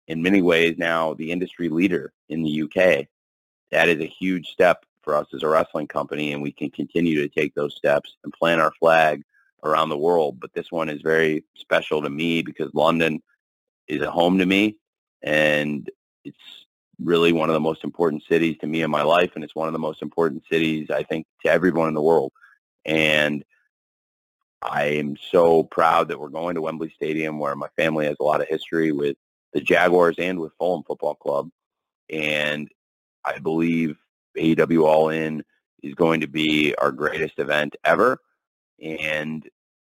in many ways now, the industry leader in the UK, that is a huge step for us as a wrestling company, and we can continue to take those steps and plant our flag around the world. But this one is very special to me because London is a home to me, and it's really one of the most important cities to me in my life, and it's one of the most important cities I think to everyone in the world. And I am so proud that we're going to Wembley Stadium, where my family has a lot of history with the Jaguars and with Fulham Football Club. And I believe AEW All In is going to be our greatest event ever. And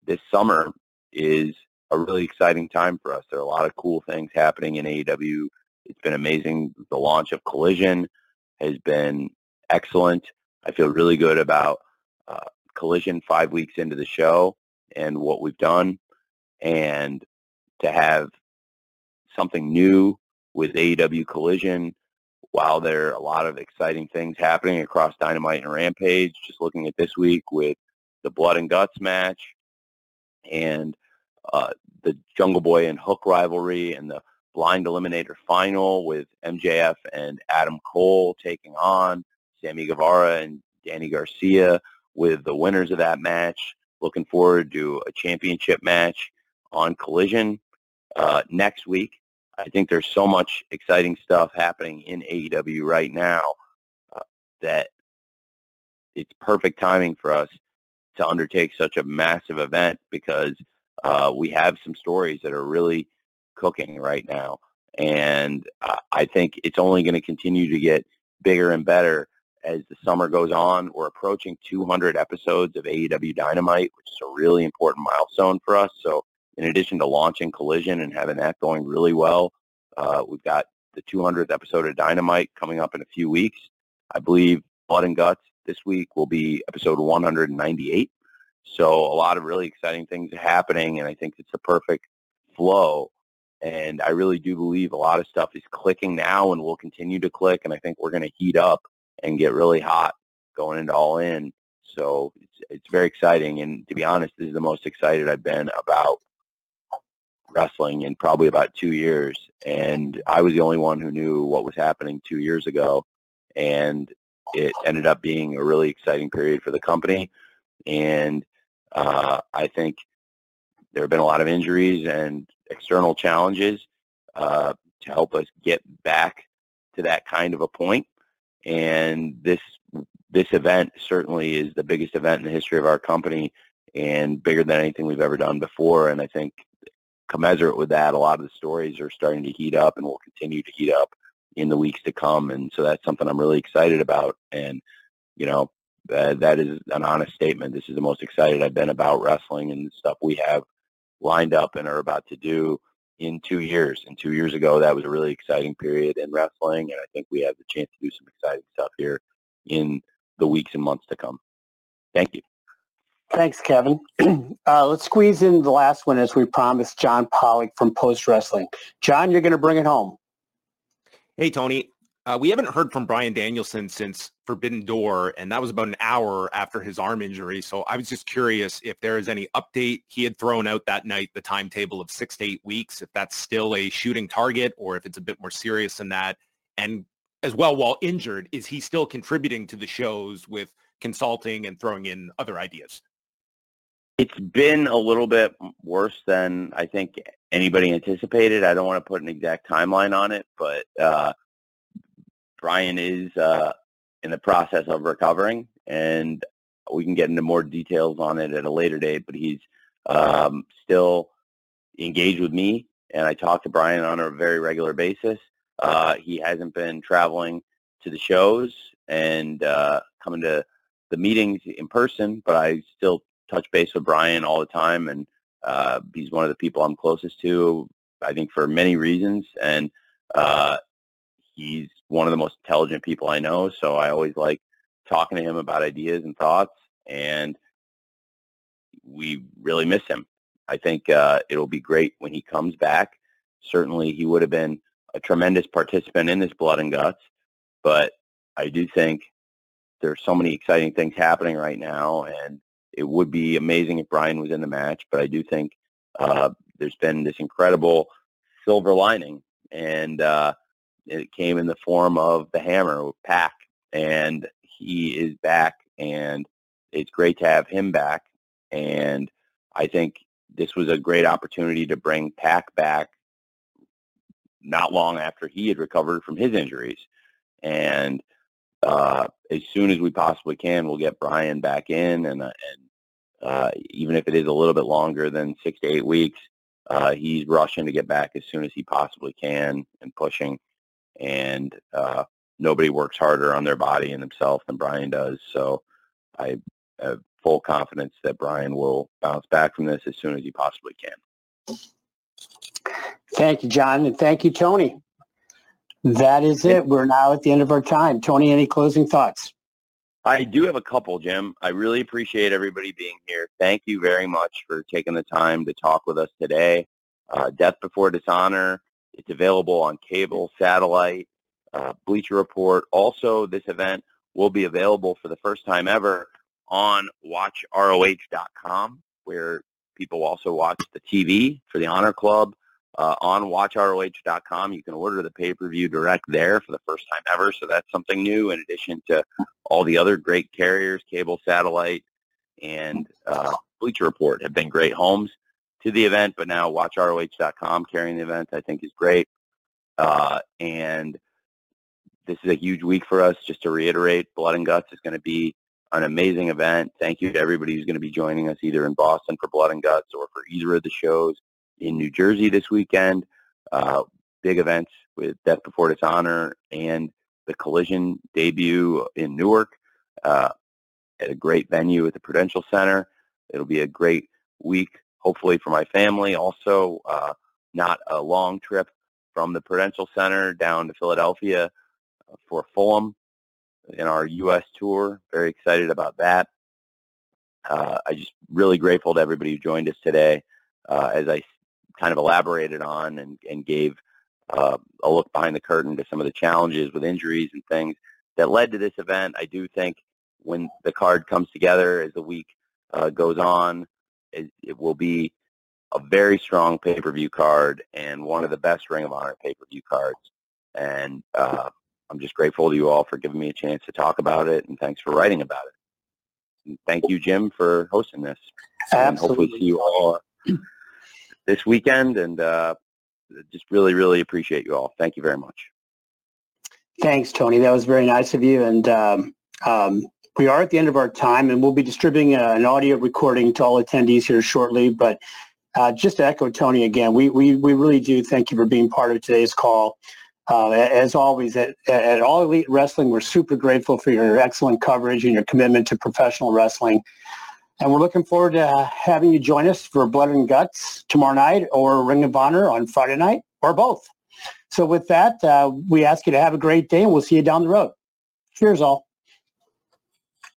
this summer is a really exciting time for us. There are a lot of cool things happening in AEW. It's been amazing. The launch of Collision has been excellent. I feel really good about uh, Collision five weeks into the show and what we've done. And to have something new with AEW Collision while there are a lot of exciting things happening across Dynamite and Rampage, just looking at this week with the Blood and Guts match and uh, the Jungle Boy and Hook rivalry and the Blind Eliminator final with MJF and Adam Cole taking on Sammy Guevara and Danny Garcia with the winners of that match. Looking forward to a championship match on Collision uh, next week. I think there's so much exciting stuff happening in AEW right now uh, that it's perfect timing for us to undertake such a massive event because uh, we have some stories that are really cooking right now. And uh, I think it's only going to continue to get bigger and better as the summer goes on. We're approaching 200 episodes of AEW Dynamite, which is a really important milestone for us. So in addition to launching Collision and having that going really well, uh, we've got the 200th episode of Dynamite coming up in a few weeks. I believe Blood and Guts this week will be episode 198. So a lot of really exciting things are happening, and I think it's the perfect flow. And I really do believe a lot of stuff is clicking now and will continue to click, and I think we're going to heat up and get really hot going into All In. So it's, it's very exciting, and to be honest, this is the most excited I've been about wrestling in probably about two years. And I was the only one who knew what was happening two years ago. And it ended up being a really exciting period for the company. And uh, I think there have been a lot of injuries and external challenges uh, to help us get back to that kind of a point. And this this event certainly is the biggest event in the history of our company and bigger than anything we've ever done before. And I think commensurate with that, a lot of the stories are starting to heat up and will continue to heat up in the weeks to come. And so that's something I'm really excited about. And, you know, uh, that is an honest statement. This is the most excited I've been about wrestling and the stuff we have lined up and are about to do in two years. And two years ago, that was a really exciting period in wrestling. And I think we have the chance to do some exciting stuff here in the weeks and months to come. Thank you. Thanks, Kevin. Uh, let's squeeze in the last one as we promised, John Pollock from Post Wrestling. John, you're going to bring it home. Hey, Tony. Uh, we haven't heard from Bryan Danielson since Forbidden Door, and that was about an hour after his arm injury. So I was just curious if there is any update. He had thrown out that night the timetable of six to eight weeks, if that's still a shooting target or if it's a bit more serious than that. And as well, while injured, is he still contributing to the shows with consulting and throwing in other ideas? It's been a little bit worse than I think anybody anticipated. I don't want to put an exact timeline on it, but uh, Bryan is uh, in the process of recovering, and we can get into more details on it at a later date. But he's um, still engaged with me, and I talk to Bryan on a very regular basis. Uh, he hasn't been traveling to the shows and uh, coming to the meetings in person, but I still touch base with Bryan all the time, and uh, he's one of the people I'm closest to. I think for many reasons, and uh, he's one of the most intelligent people I know. So I always like talking to him about ideas and thoughts, and we really miss him. I think uh, it'll be great when he comes back. Certainly, he would have been a tremendous participant in this blood and guts, but I do think there's so many exciting things happening right now, and it would be amazing if Bryan was in the match, but I do think uh, there's been this incredible silver lining, and uh, it came in the form of the Hammer Pac, and he is back, and it's great to have him back. And I think this was a great opportunity to bring Pac back not long after he had recovered from his injuries. And uh, as soon as we possibly can, we'll get Bryan back in, and, uh, and uh, even if it is a little bit longer than six to eight weeks, uh, he's rushing to get back as soon as he possibly can and pushing. And uh, nobody works harder on their body and themselves than Bryan does. So I have full confidence that Bryan will bounce back from this as soon as he possibly can. Thank you, John, and thank you, Tony. That is it. We're now at the end of our time. Tony, any closing thoughts? I do have a couple, Jim. I really appreciate everybody being here. Thank you very much for taking the time to talk with us today. Uh, Death Before Dishonor, it's available on cable, satellite, uh, Bleacher Report. Also, this event will be available for the first time ever on watchroh.com, where people also watch the TV for the Honor Club. Uh, on watchroh.com, you can order the pay-per-view direct there for the first time ever. So that's something new in addition to all the other great carriers, cable, satellite, and uh, Bleacher Report have been great homes to the event. But now watchroh.com carrying the event, I think, is great. Uh, and this is a huge week for us. Just to reiterate, Blood and Guts is going to be an amazing event. Thank you to everybody who's going to be joining us either in Boston for Blood and Guts or for either of the shows in New Jersey this weekend. Uh, big events with Death Before Dishonor and the Collision debut in Newark uh, at a great venue at the Prudential Center. It'll be a great week, hopefully for my family. Also, uh, not a long trip from the Prudential Center down to Philadelphia for Fulham in our U.S. tour. Very excited about that. Uh, I just really grateful to everybody who joined us today. Uh, as I kind of elaborated on and, and gave uh, a look behind the curtain to some of the challenges with injuries and things that led to this event. I do think when the card comes together as the week uh, goes on, it, it, will be a very strong pay-per-view card and one of the best Ring of Honor pay-per-view cards. And uh, I'm just grateful to you all for giving me a chance to talk about it, and thanks for writing about it. And thank you, Jim, for hosting this. Absolutely. And hopefully see you all this weekend, and uh, just really, really appreciate you all. Thank you very much. Thanks, Tony. That was very nice of you. And um, um, we are at the end of our time, and we'll be distributing uh, an audio recording to all attendees here shortly. But uh, just to echo Tony again, we, we, we really do thank you for being part of today's call. Uh, as always, at, at All Elite Wrestling, we're super grateful for your excellent coverage and your commitment to professional wrestling. And we're looking forward to having you join us for Blood and Guts tomorrow night or Ring of Honor on Friday night or both. So with that, uh, we ask you to have a great day and we'll see you down the road. Cheers all.